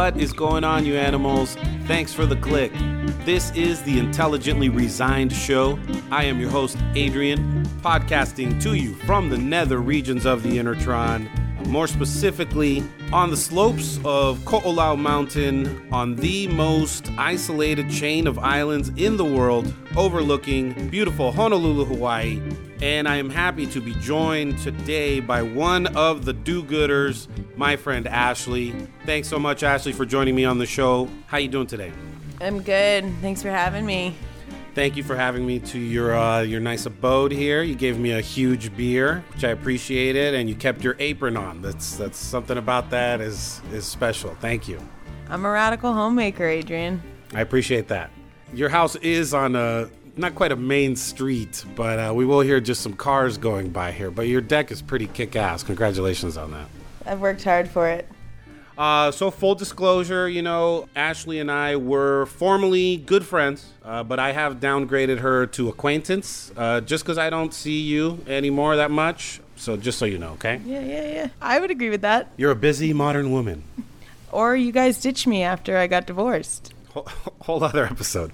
What is going on, you animals? Thanks for the click. This is the Intelligently Resigned Show. I am your host, Adrian, podcasting to you from the nether regions of the Intertron, more specifically on the slopes of Ko'olau Mountain on the most isolated chain of islands in the world, overlooking beautiful Honolulu, Hawaii. And I am happy to be joined today by one of the do-gooders, my friend Ashley. Thanks so much, Ashley, for joining me on the show. How are you doing today? I'm good. Thanks for having me. Thank you for having me to your uh, your nice abode here. You gave me a huge beer, which I appreciated, and you kept your apron on. That's that's something about that is is special. Thank you. I'm a radical homemaker, Adrian. I appreciate that. Your house is on a not quite a main street, but uh, we will hear just some cars going by here. But your deck is pretty kick ass. Congratulations on that. I've worked hard for it. Uh, so, full disclosure, you know, Ashley and I were formerly good friends, uh, but I have downgraded her to acquaintance uh, just because I don't see you anymore that much. So, just so you know, okay? Yeah, yeah, yeah. I would agree with that. You're a busy modern woman. Or you guys ditched me after I got divorced. Whole, whole other episode.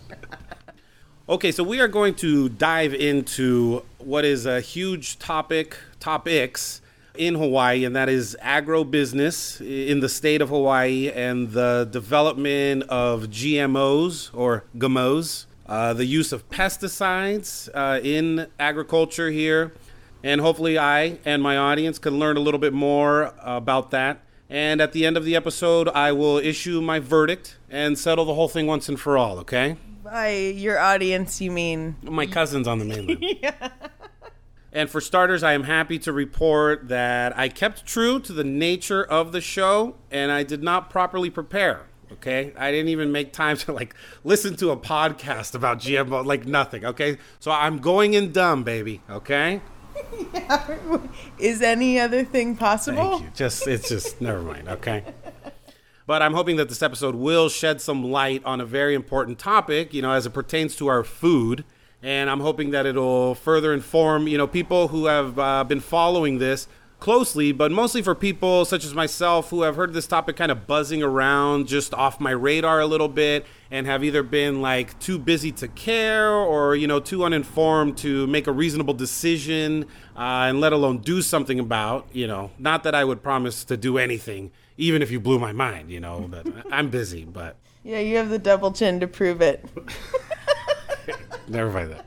Okay, so we are going to dive into what is a huge topic, topics in Hawaii, and that is agribusiness in the state of Hawaii and the development of GMOs or GMOs, uh, the use of pesticides uh, in agriculture here. And hopefully, I and my audience can learn a little bit more about that. And at the end of the episode, I will issue my verdict and settle the whole thing once and for all, okay? By your audience, you mean? My cousins on the mainland. yeah. And for starters, I am happy to report that I kept true to the nature of the show and I did not properly prepare. Okay. I didn't even make time to like listen to a podcast about GMO, like nothing. Okay. So I'm going in dumb, baby. Okay. yeah. Is any other thing possible? Thank you. Just, it's just, never mind. Okay. But I'm hoping that this episode will shed some light on a very important topic, you know, as it pertains to our food. And I'm hoping that it'll further inform you know people who have uh, been following this closely, but mostly for people such as myself who have heard this topic kind of buzzing around just off my radar a little bit and have either been like too busy to care or you know too uninformed to make a reasonable decision uh, and let alone do something about you know. Not that I would promise to do anything even if you blew my mind you know that I'm busy but yeah you have the double chin to prove it. Never mind that.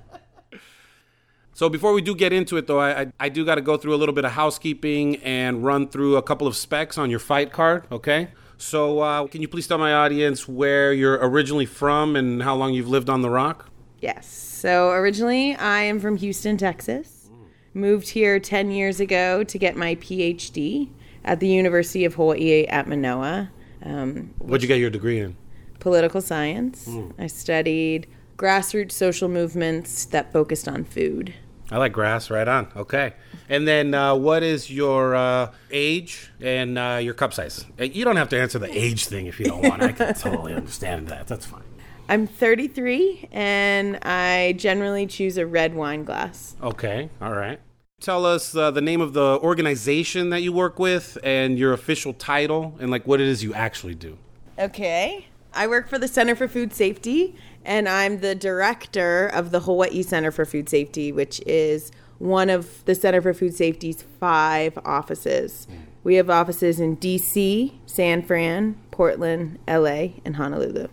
So before we do get into it, though, I, I do got to go through a little bit of housekeeping and run through a couple of specs on your fight card. Okay. So uh, can you please tell my audience where you're originally from and how long you've lived on the Rock? Yes. So originally, I am from Houston, Texas. Moved here 10 years ago to get my PhD at the University of Hawaii at Manoa. Um, What'd you get your degree in? Political science. Mm. I studied grassroots social movements that focused on food. I like grass. Right on. Okay. And then, uh, what is your uh, age and uh, your cup size? Uh, you don't have to answer the age thing if you don't want. I can totally understand that. That's fine. I'm 33, and I generally choose a red wine glass. Okay. All right. Tell us uh, the name of the organization that you work with and your official title and like what it is you actually do. Okay. I work for the Center for Food Safety, and I'm the director of the Hawaii Center for Food Safety, which is one of the Center for Food Safety's five offices. We have offices in DC, San Fran, Portland, LA, and Honolulu.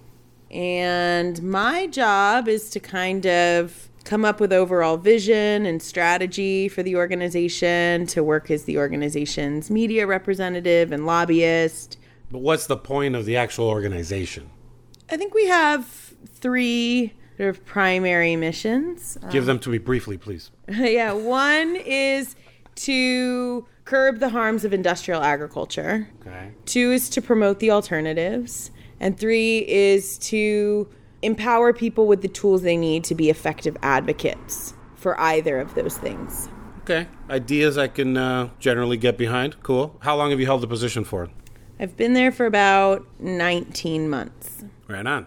And my job is to kind of come up with overall vision and strategy for the organization, to work as the organization's media representative and lobbyist but what's the point of the actual organization? I think we have three sort of primary missions. Give um, them to me briefly, please. yeah, one is to curb the harms of industrial agriculture. Okay. Two is to promote the alternatives, and three is to empower people with the tools they need to be effective advocates for either of those things. Okay, ideas I can uh, generally get behind. Cool. How long have you held the position for? I've been there for about 19 months. Right on.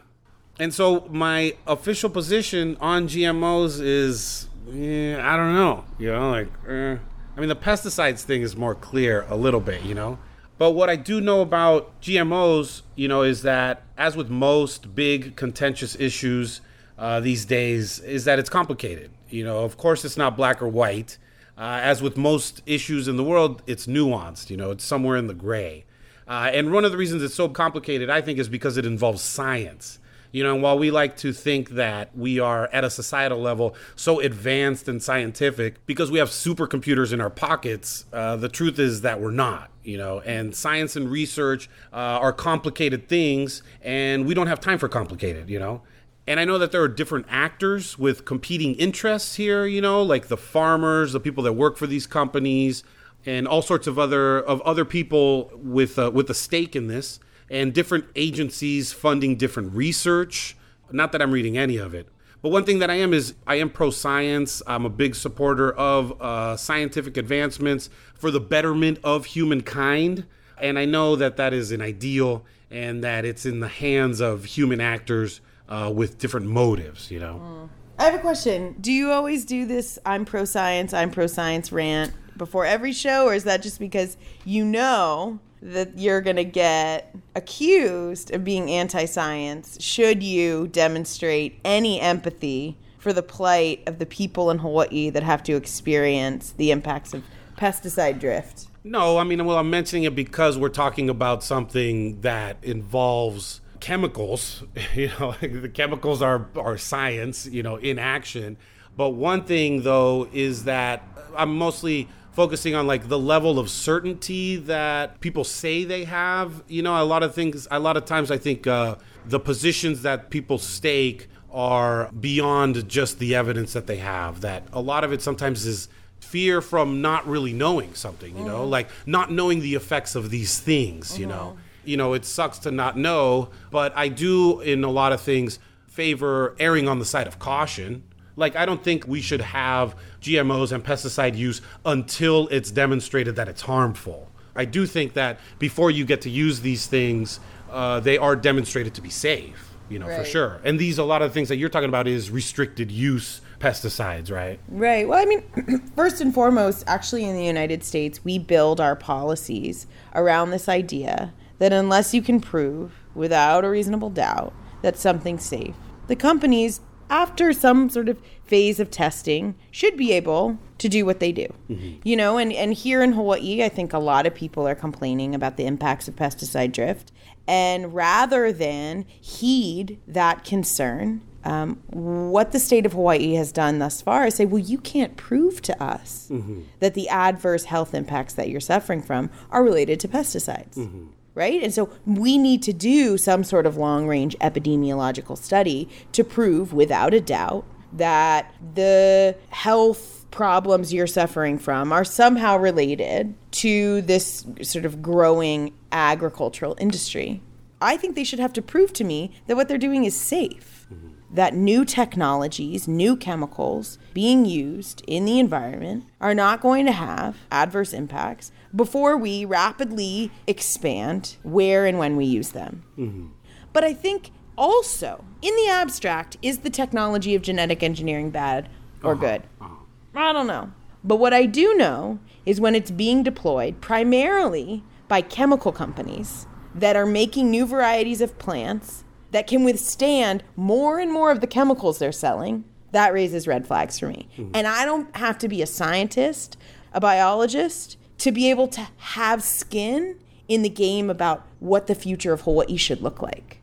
And so my official position on GMOs is, eh, I don't know, you know, like, eh. I mean, the pesticides thing is more clear a little bit, you know. But what I do know about GMOs, you know, is that as with most big contentious issues uh, these days, is that it's complicated. You know, of course, it's not black or white. Uh, as with most issues in the world, it's nuanced. You know, it's somewhere in the gray. Uh, and one of the reasons it's so complicated, I think, is because it involves science. You know, and while we like to think that we are at a societal level so advanced and scientific because we have supercomputers in our pockets, uh, the truth is that we're not. You know, and science and research uh, are complicated things, and we don't have time for complicated. You know, and I know that there are different actors with competing interests here. You know, like the farmers, the people that work for these companies, and all sorts of other of other people with uh, with a stake in this and different agencies funding different research. Not that I'm reading any of it. But one thing that I am is I am pro science. I'm a big supporter of uh, scientific advancements for the betterment of humankind. And I know that that is an ideal and that it's in the hands of human actors uh, with different motives, you know? I have a question. Do you always do this I'm pro science, I'm pro science rant before every show, or is that just because you know that you're going to get accused of being anti science should you demonstrate any empathy for the plight of the people in Hawaii that have to experience the impacts of pesticide drift. No, I mean, well, I'm mentioning it because we're talking about something that involves chemicals. You know, the chemicals are, are science, you know, in action. But one thing, though, is that I'm mostly focusing on like the level of certainty that people say they have. You know, a lot of things, a lot of times I think uh, the positions that people stake are beyond just the evidence that they have. That a lot of it sometimes is fear from not really knowing something, you know, mm. like not knowing the effects of these things, you mm-hmm. know. You know, it sucks to not know, but I do in a lot of things favor erring on the side of caution like, I don't think we should have GMOs and pesticide use until it's demonstrated that it's harmful. I do think that before you get to use these things, uh, they are demonstrated to be safe, you know, right. for sure. And these, a lot of the things that you're talking about is restricted use pesticides, right? Right. Well, I mean, first and foremost, actually, in the United States, we build our policies around this idea that unless you can prove without a reasonable doubt that something's safe, the companies after some sort of phase of testing should be able to do what they do mm-hmm. you know and, and here in hawaii i think a lot of people are complaining about the impacts of pesticide drift and rather than heed that concern um, what the state of Hawaii has done thus far is say, well, you can't prove to us mm-hmm. that the adverse health impacts that you're suffering from are related to pesticides. Mm-hmm right? And so we need to do some sort of long range epidemiological study to prove without a doubt that the health problems you're suffering from are somehow related to this sort of growing agricultural industry. I think they should have to prove to me that what they're doing is safe. That new technologies, new chemicals being used in the environment are not going to have adverse impacts before we rapidly expand where and when we use them. Mm-hmm. But I think also, in the abstract, is the technology of genetic engineering bad or uh-huh. good? Uh-huh. I don't know. But what I do know is when it's being deployed primarily by chemical companies that are making new varieties of plants that can withstand more and more of the chemicals they're selling, that raises red flags for me. Mm-hmm. And I don't have to be a scientist, a biologist, to be able to have skin in the game about what the future of Hawaii should look like.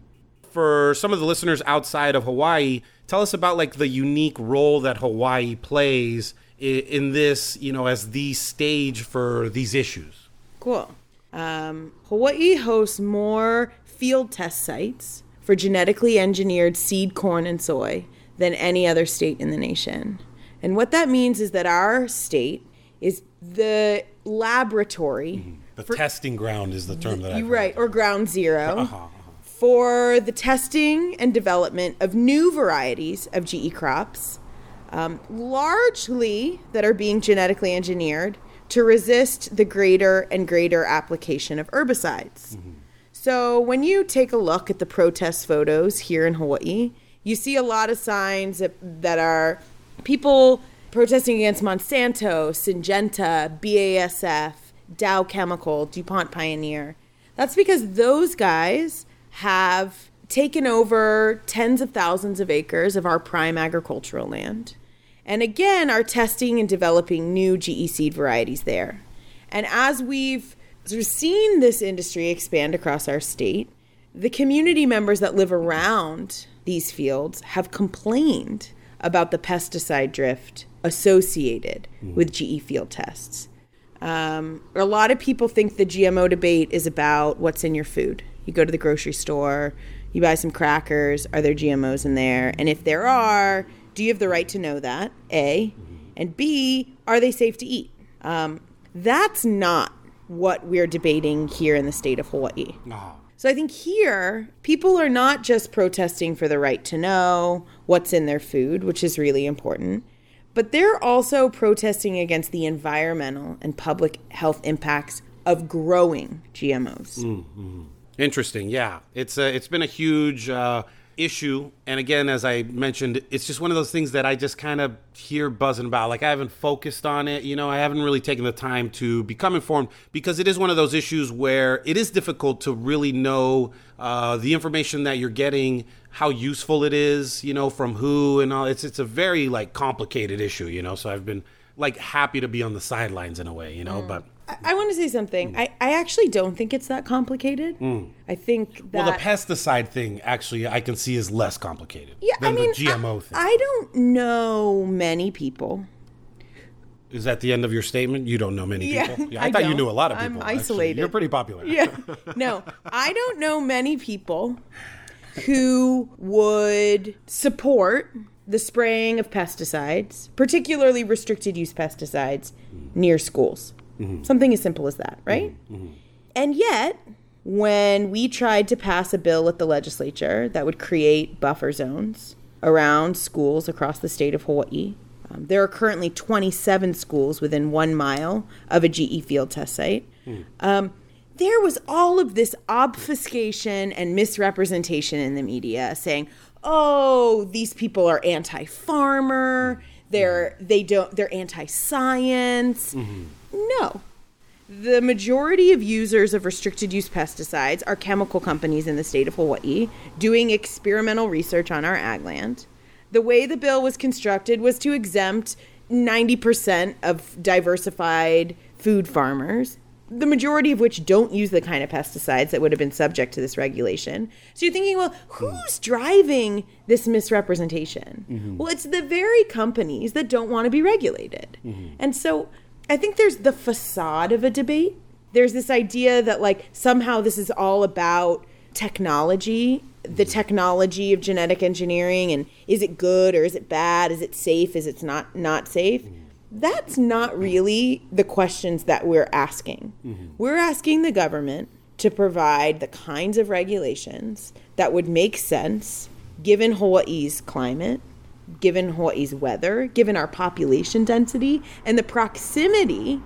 For some of the listeners outside of Hawaii, tell us about like the unique role that Hawaii plays in this, you know, as the stage for these issues. Cool. Um, Hawaii hosts more field test sites for genetically engineered seed corn and soy than any other state in the nation. And what that means is that our state is the laboratory. Mm-hmm. The for, testing ground is the term that I right or ground 0 uh-huh, uh-huh. for the testing and development of new varieties of GE crops, um, largely that are being genetically engineered to resist the greater and greater application of herbicides. Mm-hmm. So when you take a look at the protest photos here in Hawaii, you see a lot of signs that, that are people protesting against Monsanto, Syngenta, BASF, Dow Chemical, DuPont Pioneer. That's because those guys have taken over tens of thousands of acres of our prime agricultural land. And again, are testing and developing new GE seed varieties there. And as we've sort of seen this industry expand across our state, the community members that live around these fields have complained about the pesticide drift associated mm. with GE field tests. Um, a lot of people think the GMO debate is about what's in your food. You go to the grocery store, you buy some crackers. Are there GMOs in there? And if there are, do you have the right to know that? A. And B, are they safe to eat? Um, that's not what we're debating here in the state of Hawaii. No. So I think here, people are not just protesting for the right to know what's in their food, which is really important, but they're also protesting against the environmental and public health impacts of growing GMOs. Mm-hmm. Interesting. Yeah, it's a, it's been a huge uh, issue, and again, as I mentioned, it's just one of those things that I just kind of hear buzzing about. Like I haven't focused on it. You know, I haven't really taken the time to become informed because it is one of those issues where it is difficult to really know uh, the information that you're getting, how useful it is. You know, from who and all. It's it's a very like complicated issue. You know, so I've been like happy to be on the sidelines in a way. You know, mm. but I, I want to say something. Mm. I, I actually don't think it's that complicated. Mm. I think that. Well, the pesticide thing actually I can see is less complicated yeah, than I mean, the GMO I, thing. I don't know many people. Is that the end of your statement? You don't know many yeah, people? Yeah, I, I thought don't. you knew a lot of people. I'm isolated. Actually. You're pretty popular. Yeah. No, I don't know many people who would support the spraying of pesticides, particularly restricted use pesticides, near schools. Mm-hmm. Something as simple as that, right? Mm-hmm. mm-hmm. And yet, when we tried to pass a bill at the legislature that would create buffer zones around schools across the state of Hawaii, um, there are currently 27 schools within one mile of a GE field test site. Mm. Um, there was all of this obfuscation and misrepresentation in the media saying, "Oh, these people are anti-farmer. They're they don't they're anti-science." Mm-hmm. No. The majority of users of restricted use pesticides are chemical companies in the state of Hawaii doing experimental research on our ag land. The way the bill was constructed was to exempt 90% of diversified food farmers, the majority of which don't use the kind of pesticides that would have been subject to this regulation. So you're thinking, well, who's driving this misrepresentation? Mm-hmm. Well, it's the very companies that don't want to be regulated. Mm-hmm. And so I think there's the facade of a debate. There's this idea that like somehow this is all about technology, the technology of genetic engineering and is it good or is it bad? Is it safe? Is it not not safe? That's not really the questions that we're asking. Mm-hmm. We're asking the government to provide the kinds of regulations that would make sense given Hawaii's climate, given Hawaii's weather, given our population density, and the proximity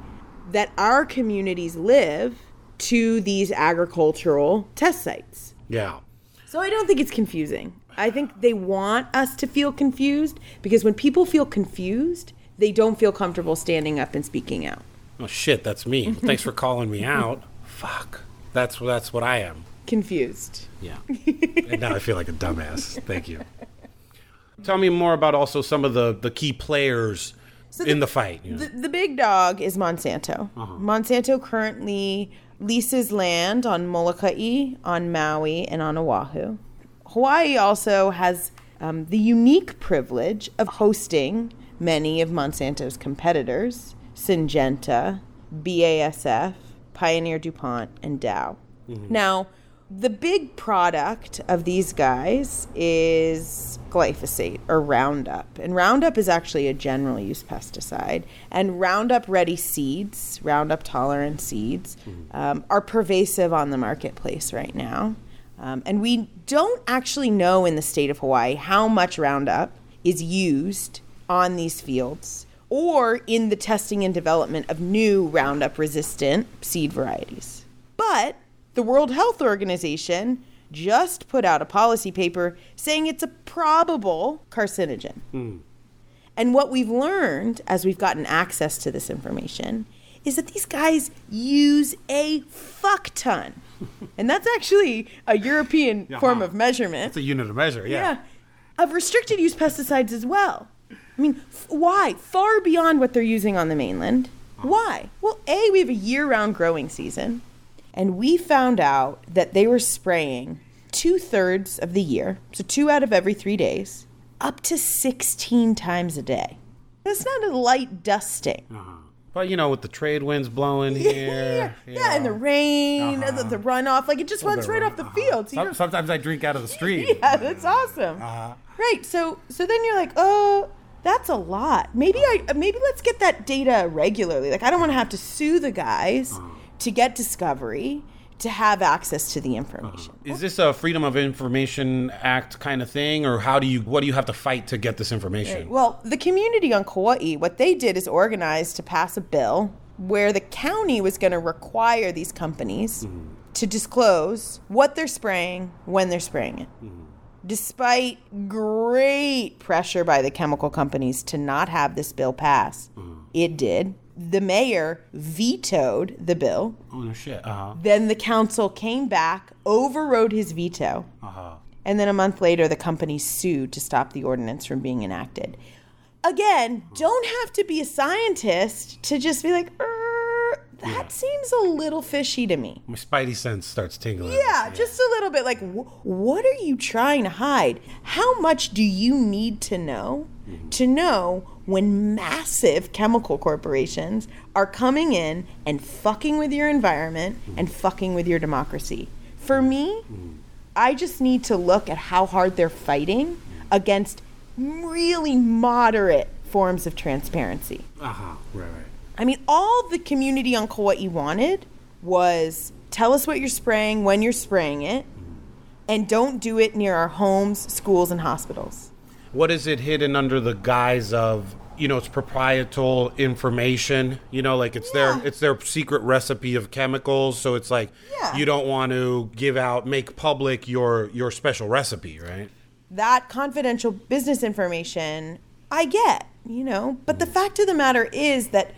that our communities live to these agricultural test sites. Yeah. So I don't think it's confusing. I think they want us to feel confused because when people feel confused, they don't feel comfortable standing up and speaking out. Oh shit, that's me. Thanks for calling me out. Fuck. That's that's what I am. Confused. Yeah. and now I feel like a dumbass. Thank you. Tell me more about also some of the, the key players so in the, the fight. You know? the, the, big dog is Monsanto. Uh-huh. Monsanto currently leases land on Molokai, on Maui, and on Oahu. Hawaii also has um, the unique privilege of hosting many of Monsanto's competitors Syngenta, BASF, Pioneer DuPont, and Dow. Mm-hmm. Now, the big product of these guys is glyphosate or Roundup. And Roundup is actually a general use pesticide. And Roundup ready seeds, Roundup tolerant seeds, mm-hmm. um, are pervasive on the marketplace right now. Um, and we don't actually know in the state of Hawaii how much Roundup is used on these fields or in the testing and development of new Roundup resistant seed varieties. But the World Health Organization just put out a policy paper saying it's a probable carcinogen. Mm. And what we've learned as we've gotten access to this information is that these guys use a fuck ton. and that's actually a European form of measurement. It's a unit of measure, yeah. Yeah. Of restricted use pesticides as well. I mean, f- why? Far beyond what they're using on the mainland. Why? Well, A, we have a year round growing season, and we found out that they were spraying two thirds of the year, so two out of every three days, up to 16 times a day. That's not a light dusting. Uh-huh. But you know, with the trade winds blowing here, yeah, yeah, and the rain, the, the runoff, like it just runs right off the field. So Some- sometimes I drink out of the street. yeah, that's awesome. Uh-huh. Right. So so then you're like, oh, that's a lot. Maybe I maybe let's get that data regularly. Like I don't want to have to sue the guys Uh-huh. to get discovery to have access to the uh-huh. information. Is this a Freedom of Information Act kind of thing, or how do you? What do you have to fight to get this information? Well, the community on Kauai, what they did is organize to pass a bill where the county was going to require these companies mm-hmm. to disclose what they're spraying when they're spraying it. Mm-hmm. Despite great pressure by the chemical companies to not have this bill pass, it did. The mayor vetoed the bill. oh shit. Uh huh. Then the council came back, overrode his veto. Uh huh. And then a month later, the company sued to stop the ordinance from being enacted. Again, don't have to be a scientist to just be like, "Er, that seems a little fishy to me. My spidey sense starts tingling. Yeah, just a little bit. Like, wh- what are you trying to hide? How much do you need to know mm-hmm. to know when massive chemical corporations are coming in and fucking with your environment mm-hmm. and fucking with your democracy? For mm-hmm. me, I just need to look at how hard they're fighting against really moderate forms of transparency. Uh huh. Right. Right. I mean, all the community on Kauai wanted was tell us what you're spraying, when you're spraying it, and don't do it near our homes, schools, and hospitals. What is it hidden under the guise of? You know, it's proprietary information. You know, like it's Yeah. their it's their secret recipe of chemicals. So it's like Yeah. you don't want to give out, make public your your special recipe, right? That confidential business information, I get, you know, but the mm-hmm. fact of the matter is that,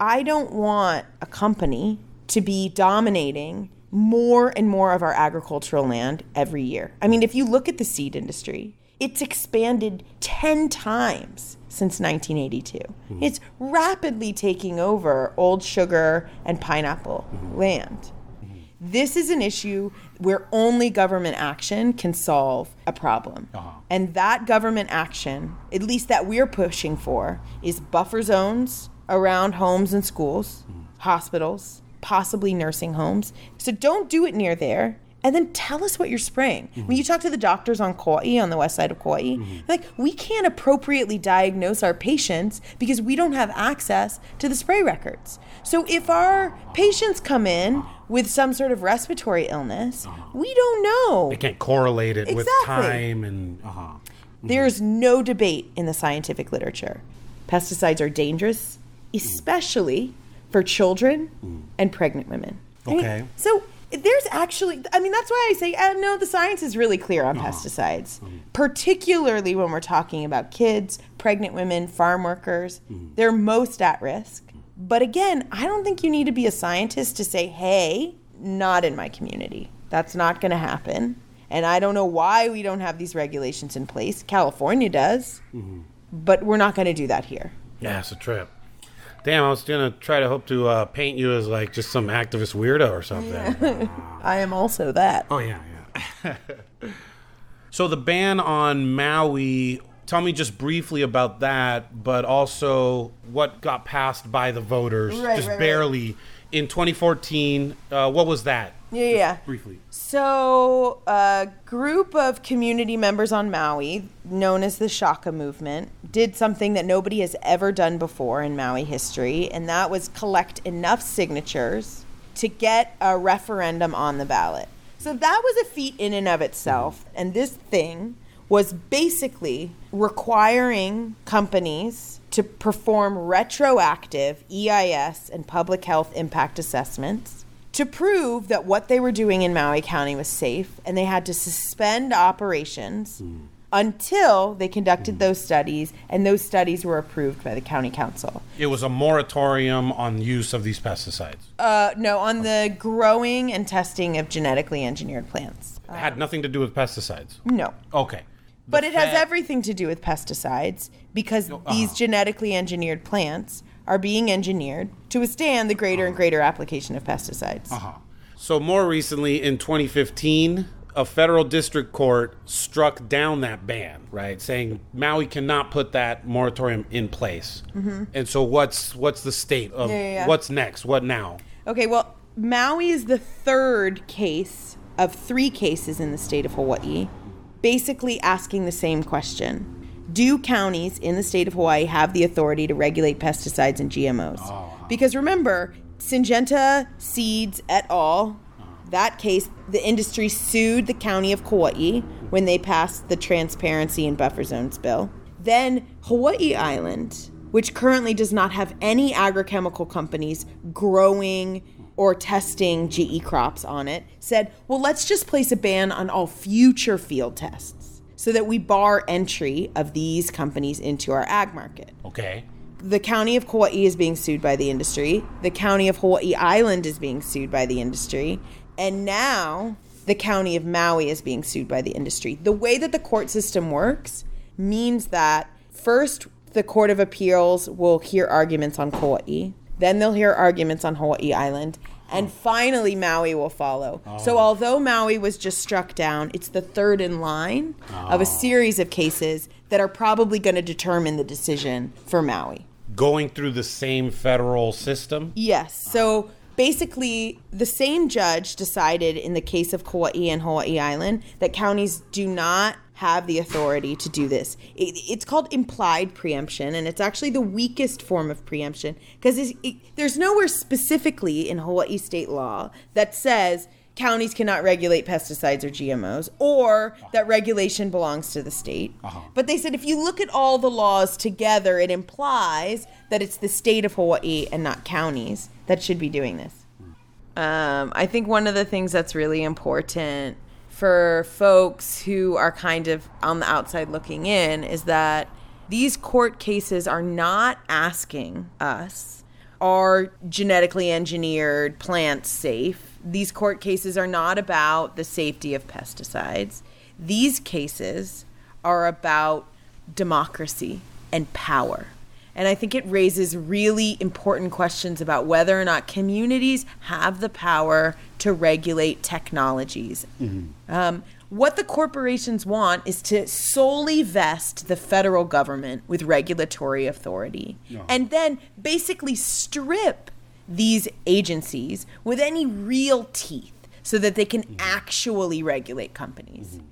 I don't want a company to be dominating more and more of our agricultural land every year. I mean, if you look at the seed industry, it's expanded 10 times since 1982. Hmm. It's rapidly taking over old sugar and pineapple hmm. land. Hmm. This is an issue where only government action can solve a problem. Uh-huh. And that government action, at least that we're pushing for, is buffer zones around homes and schools, hospitals, possibly nursing homes. So don't do it near there. And then tell us what you're spraying. When you talk to the doctors on Kauai, on the west side of Kauai, like we can't appropriately diagnose our patients because we don't have access to the spray records. So if our patients come in with some sort of respiratory illness, we don't know. They can't correlate it with time and. Uh huh. There's no debate in the scientific literature. Pesticides are dangerous, especially for children and pregnant women. I mean, Okay. so there's actually, I mean, that's why I say, uh, no, the science is really clear on uh-huh. pesticides, mm-hmm. particularly when we're talking about kids, pregnant women, farm workers. Mm-hmm. They're most at risk. But again, I don't think you need to be a scientist to say, hey, not in my community. That's not going to happen. And I don't know why we don't have these regulations in place. California does, mm-hmm. but we're not going to do that here. Yeah, it's a trip. Damn, I was gonna try to hope to uh, paint you as like just some activist weirdo or something. I am also that. oh yeah, yeah. so the ban on Maui. Tell me just briefly about that, but also what got passed by the voters, Right, just right, right. barely in 2014. Uh, what was that? Yeah, yeah. Briefly. So, a group of community members on Maui, known as the Shaka Movement, did something that nobody has ever done before in Maui history, and that was collect enough signatures to get a referendum on the ballot. So, that was a feat in and of itself. Mm-hmm. And this thing was basically requiring companies to perform retroactive EIS and public health impact assessments to prove that what they were doing in Maui County was safe, and they had to suspend operations until they conducted those studies, and those studies were approved by the county council. It was a moratorium on use of these pesticides. Uh, no, on the growing and testing of genetically engineered plants. It had nothing to do with pesticides. No. Okay. But The it has everything to do with pesticides because these uh-huh. genetically engineered plants are being engineered to withstand the greater and greater application of pesticides. Uh-huh. So more recently, in 2015, a federal district court struck down that ban, right, saying Maui cannot put that moratorium in place. And so, what's what's the state of Mm-hmm. Yeah, yeah, yeah. what's next? What now? Okay, well, Maui is the third case of three cases in the state of Hawaii, basically asking the same question. Do counties in the state of Hawaii have the authority to regulate pesticides and GMOs? Oh, because remember, Syngenta Seeds et al., that case, the industry sued the county of Kauai when they passed the Transparency and Buffer Zones bill. Then Hawaii Island, which currently does not have any agrochemical companies growing or testing GE crops on it, said, well, let's just place a ban on all future field tests so that we bar entry of these companies into our ag market Okay. the county of Kauai is being sued by the industry. The county of Hawaii Island is being sued by the industry. And now the county of Maui is being sued by the industry. The way that the court system works means that first the Court of Appeals will hear arguments on Kauai, then they'll hear arguments on Hawaii Island, and oh. finally Maui will follow. So oh. although Maui was just struck down, it's the third in line of a oh. series of cases that are probably going to determine the decision for Maui. Going through the same federal system. Yes. So basically, the same judge decided in the case of Kauai and Hawaii Island that counties do not have the authority to do this. It, it's called implied preemption, and it's actually the weakest form of preemption because it, there's nowhere specifically in Hawaii state law that says counties cannot regulate pesticides or GMOs, or that regulation belongs to the state. Uh-huh. But they said if you look at all the laws together, it implies that it's the state of Hawaii and not counties that should be doing this. Um, I think one of the things that's really important for folks who are kind of on the outside looking in is that these court cases are not asking us are genetically engineered plants safe. These court cases are not about the safety of pesticides. These cases are about democracy and power. And I think it raises really important questions about whether or not communities have the power to regulate technologies. Mm-hmm. Um, what the corporations want is to solely vest the federal government with regulatory authority. And then basically strip these agencies with any real teeth so that they can mm-hmm. actually regulate companies. Mm-hmm.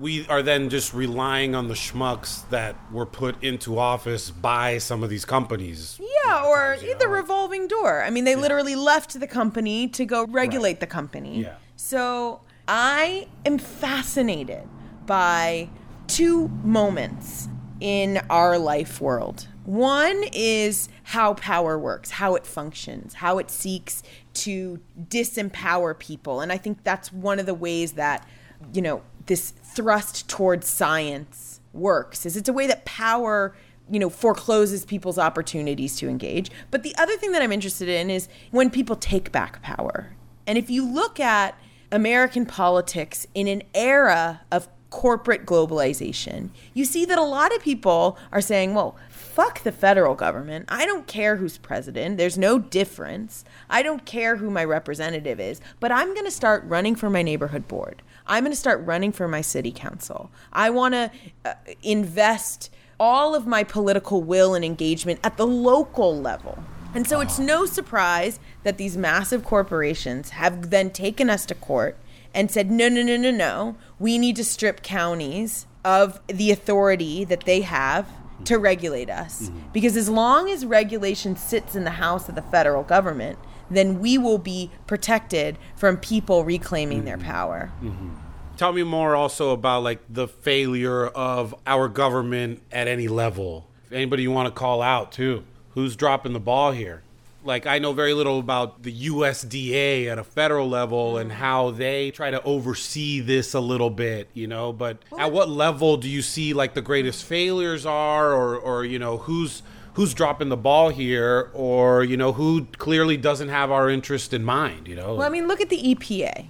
We are then just relying on the schmucks that were put into office by some of these companies. Yeah, or the revolving door. I mean, they literally left the company to go regulate the company. Yeah. So I am fascinated by two moments in our life world. One is how power works, how it functions, how it seeks to disempower people. And I think that's one of the ways that, you know, this thrust towards science works is it's a way that power you know forecloses people's opportunities to engage. But the other thing that i'm interested in is when people take back power. And if you look at american politics in an era of corporate globalization you see that a lot of people are saying well fuck the federal government. I don't care who's president. There's no difference. I don't care who my representative is. But i'm going to start running for my neighborhood board i'm going to start running for my city council i want to uh, invest all of my political will and engagement at the local level. And so it's no surprise that these massive corporations have then taken us to court and said, no, no, no, no, no. We need to strip counties of the authority that they have to regulate us. Because as long as regulation sits in the house of the federal government, then we will be protected from people reclaiming their mm-hmm. power. Mm-hmm. Tell me more also about like the failure of our government at any level. Anybody you want to call out too? Who's dropping the ball here? like I know very little about the USDA at a federal level and mm. how they try to oversee this a little bit, you know. But at what level do you see like the greatest failures are, or or you know who's who's dropping the ball here, or you know who clearly doesn't have our interest in mind, you know? Well, I mean, look at the EPA,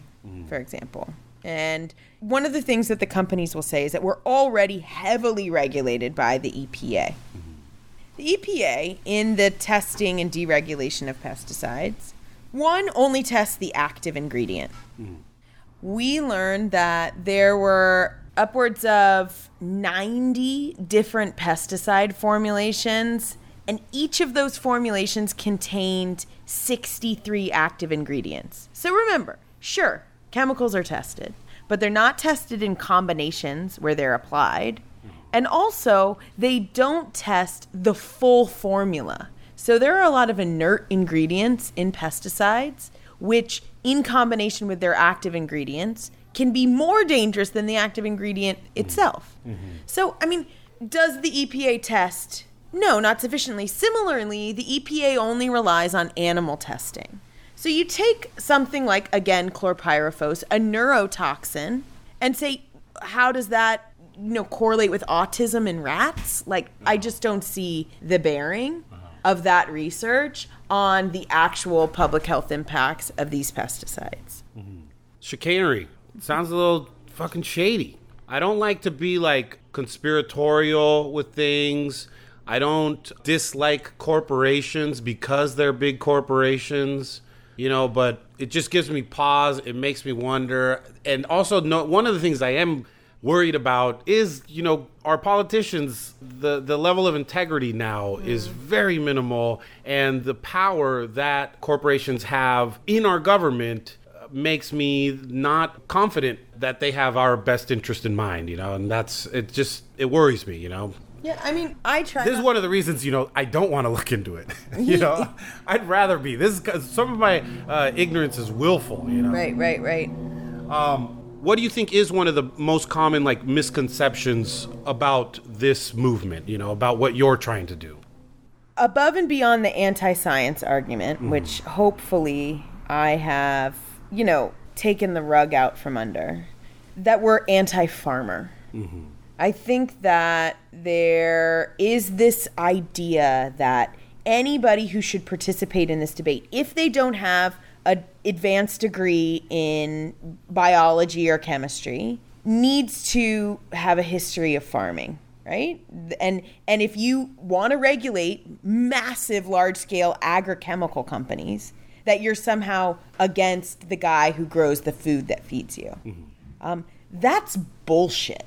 for example. And one of the things that the companies will say is that we're already heavily regulated by the EPA. The EPA, in the testing and deregulation of pesticides, one only tests the active ingredient. Hmm. We learned that there were upwards of 90 different pesticide formulations, and each of those formulations contained 63 active ingredients. So remember, sure, chemicals are tested, but they're not tested in combinations where they're applied. And also, they don't test the full formula. So there are a lot of inert ingredients in pesticides, which, in combination with their active ingredients, can be more dangerous than the active ingredient itself. Mm-hmm. So, I mean, does the EPA test? No, not sufficiently. Similarly, the EPA only relies on animal testing. So you take something like, again, chlorpyrifos, a neurotoxin, and say, how does that you know correlate with autism in rats like i uh-huh. just don't see the bearing uh-huh. of that research on the actual public health impacts of these pesticides mm-hmm. chicanery. Sounds a little fucking shady. I don't like to be like conspiratorial with things. I don't dislike corporations because they're big corporations, you know, but it just gives me pause. It makes me wonder. And also, no, one of the things I am worried about is, you know, our politicians, the, the level of integrity now is hmm. very minimal, and the power that corporations have in our government makes me not confident that they have our best interest in mind, you know, and that's it just it worries me, you know. yeah i mean i try This is one of the reasons, you know, I don't want to look into it. you know, I'd rather be. This is some of my uh, ignorance is willful, you know. right right right What do you think is one of the most common like misconceptions about this movement, you know, about what you're trying to do? above and beyond the anti-science argument which hopefully i have you know taken the rug out from under that we're anti-farmer mm-hmm. I think that there is this idea that anybody who should participate in this debate, if they don't have an advanced degree in biology or chemistry, needs to have a history of farming, right? And and if you want to regulate massive large-scale agrochemical companies, that you're somehow against the guy who grows the food that feeds you. Um, that's bullshit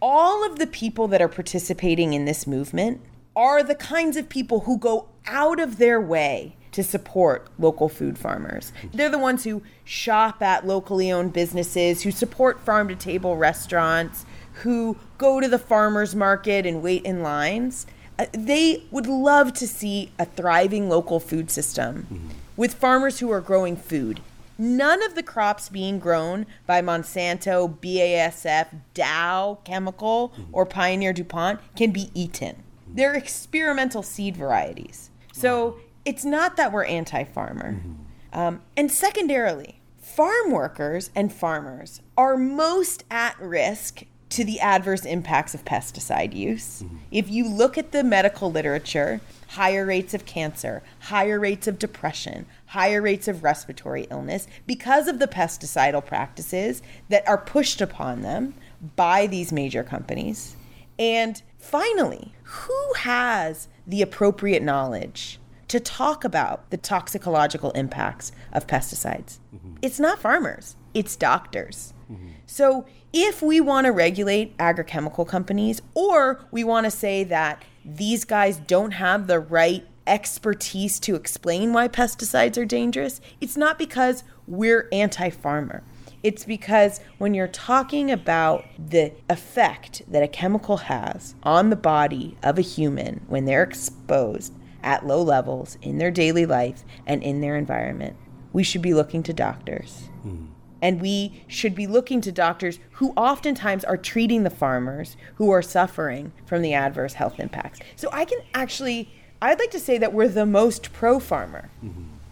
all of the people that are participating in this movement are the kinds of people who go out of their way to support local food farmers. They're the ones who shop at locally owned businesses, who support farm to table restaurants, who go to the farmers market and wait in lines. Uh, They would love to see a thriving local food system with farmers who are growing food. None of the crops being grown by Monsanto, BASF, Dow Chemical, mm-hmm. or Pioneer DuPont can be eaten. Mm-hmm. They're experimental seed varieties. So it's not that we're anti farmer. Mm-hmm. Um, and secondarily, farm workers and farmers are most at risk to the adverse impacts of pesticide use. If you look at the medical literature, higher rates of cancer, higher rates of depression, higher rates of respiratory illness because of the pesticidal practices that are pushed upon them by these major companies. And finally, who has the appropriate knowledge to talk about the toxicological impacts of pesticides? Mm-hmm. It's not farmers, it's doctors. Mm-hmm. So, if we want to regulate agrochemical companies, or we want to say that these guys don't have the right expertise to explain why pesticides are dangerous, it's not because we're anti farmer. It's because when you're talking about the effect that a chemical has on the body of a human when they're exposed at low levels in their daily life and in their environment, we should be looking to doctors. Hmm. And we should be looking to doctors who oftentimes are treating the farmers who are suffering from the adverse health impacts. So I can actually I'd like to say that we're the most pro farmer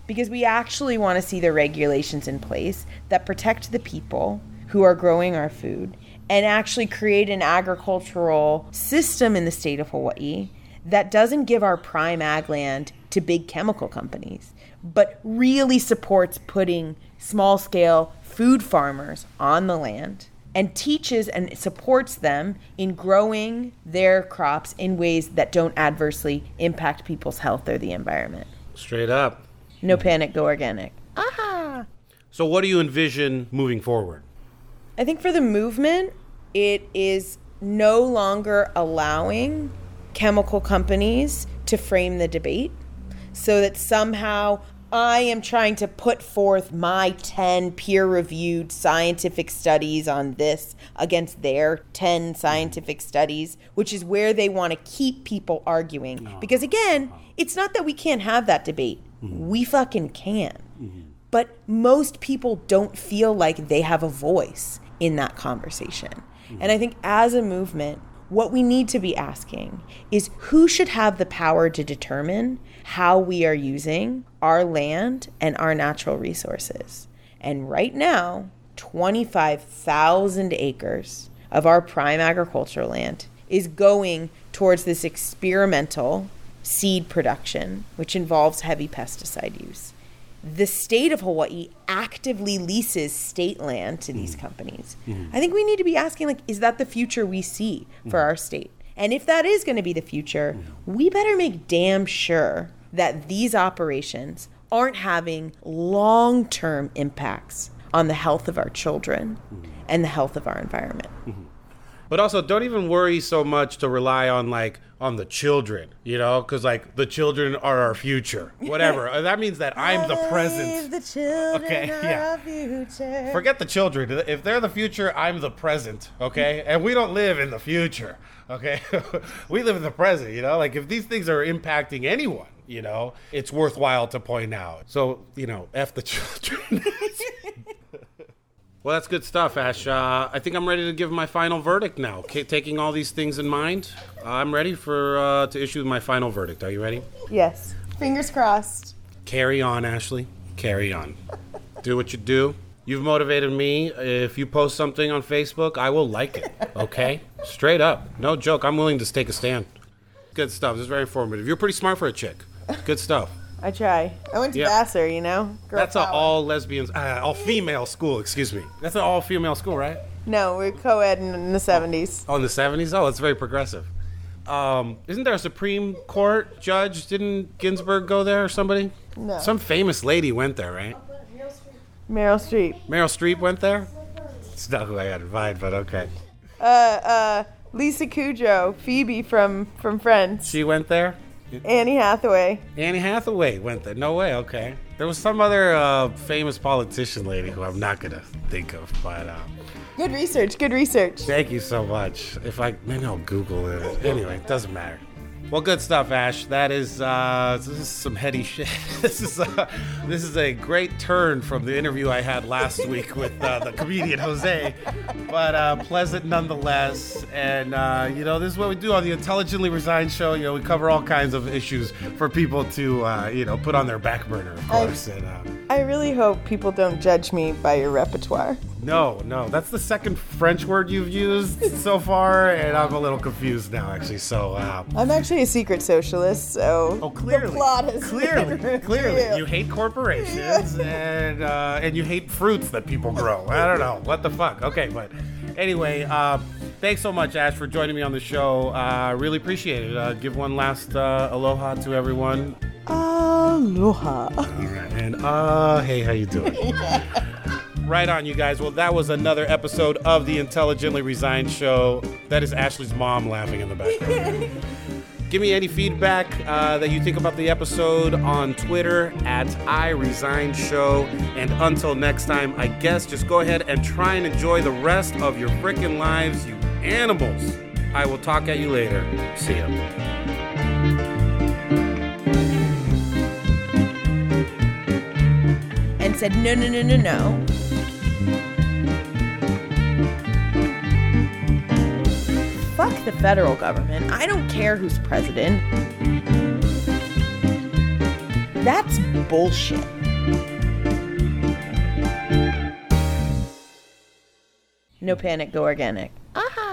because we actually want to see the regulations in place that protect the people who are growing our food and actually create an agricultural system in the state of Hawaii that doesn't give our prime ag land to big chemical companies, but really supports putting small scale food farmers on the land and teaches and supports them in growing their crops in ways that don't adversely impact people's health or the environment. Straight up. No panic, go organic. Aha! So, what do you envision moving forward? I think for the movement, it is no longer allowing chemical companies to frame the debate so that somehow I am trying to put forth my 10 peer reviewed scientific studies on this against their 10 scientific studies, which is where they want to keep people arguing. Because again, it's not that we can't have that debate, mm-hmm. we fucking can. Mm-hmm. But most people don't feel like they have a voice in that conversation. Mm-hmm. And I think as a movement, what we need to be asking is who should have the power to determine how we are using our land and our natural resources. And right now, 25,000 acres of our prime agricultural land is going towards this experimental seed production, which involves heavy pesticide use. The state of Hawaii actively leases state land to these mm. companies. Mm. I think we need to be asking like is that the future we see for mm. our state? And if that is going to be the future, we better make damn sure that these operations aren't having long-term impacts on the health of our children and the health of our environment. But also, don't even worry so much to rely on like on the children, you know, because like the children are our future. Whatever Uh, that means that I'm the present. The Okay, yeah. future. Forget the children. If they're the future, I'm the present. Okay, and we don't live in the future. Okay, we live in the present. You know, like if these things are impacting anyone, you know, it's worthwhile to point out. So you know, f the children. well, that's good stuff, Ash. Uh, I think I'm ready to give my final verdict now. K- taking all these things in mind, I'm ready for uh, to issue my final verdict. Are you ready? Yes. Fingers crossed. Carry on, Ashley. Carry on. do what you do. You've motivated me. If you post something on Facebook, I will like it. Okay? Straight up. No joke. I'm willing to take a stand. Good stuff. This is very informative. You're pretty smart for a chick. Good stuff. I try. I went to Yeah. Vassar, you know. Girl That's an power. all lesbians, uh, all female school, excuse me. That's an all female school, right? No, we're co-ed in, in the seventies. Oh, in the 70s? Oh, that's very progressive. Um, isn't there a Supreme Court judge? Didn't Ginsburg go there or somebody? No. Some famous lady went there, right? Meryl Streep. Meryl Streep went there? It's not who I had in mind, but okay. Uh, uh, Lisa Kudrow, Phoebe from from Friends. She went there? Annie Hathaway. Annie Hathaway went there. No way, okay. There was some other uh, famous politician lady who I'm not going to think of, but uh, Good research. Good research. thank you so much. If I, maybe I'll Google it. Anyway, it doesn't matter. Well, good stuff, Ash. That is uh, this is some heady shit. this is uh, this is a great turn from the interview I had last week with uh, the comedian Jose, but uh, pleasant nonetheless. And uh, you know, this is what we do on the Intelligently Resigned show. You know, we cover all kinds of issues for people to uh, you know put on their back burner, of course. And uh, I really hope people don't judge me by your repertoire. No, no, that's the second French word you've used so far, and I'm a little confused now, actually. So. Uh, I'm actually a secret socialist, so Oh, clearly, the plot clearly, clearly, you hate corporations and uh, and you hate fruits that people grow. I don't know what the fuck. Okay, but anyway, uh, thanks so much, Ash, for joining me on the show. I uh, really appreciate it. Uh, give one last uh, aloha to everyone. Aloha. All right, and uh, hey, how you doing? Right on, you guys. Well, that was another episode of the Intelligently Resigned show. That is Ashley's mom laughing in the background. Give me any feedback uh, that you think about the episode on Twitter at I Resign Show. And until next time, I guess just go ahead and try and enjoy the rest of your freaking lives, you animals. I will talk at you later. See ya. And said, no, no, no, no, no. fuck the federal government. I don't care who's president. That's bullshit. No panic, go organic. Aha!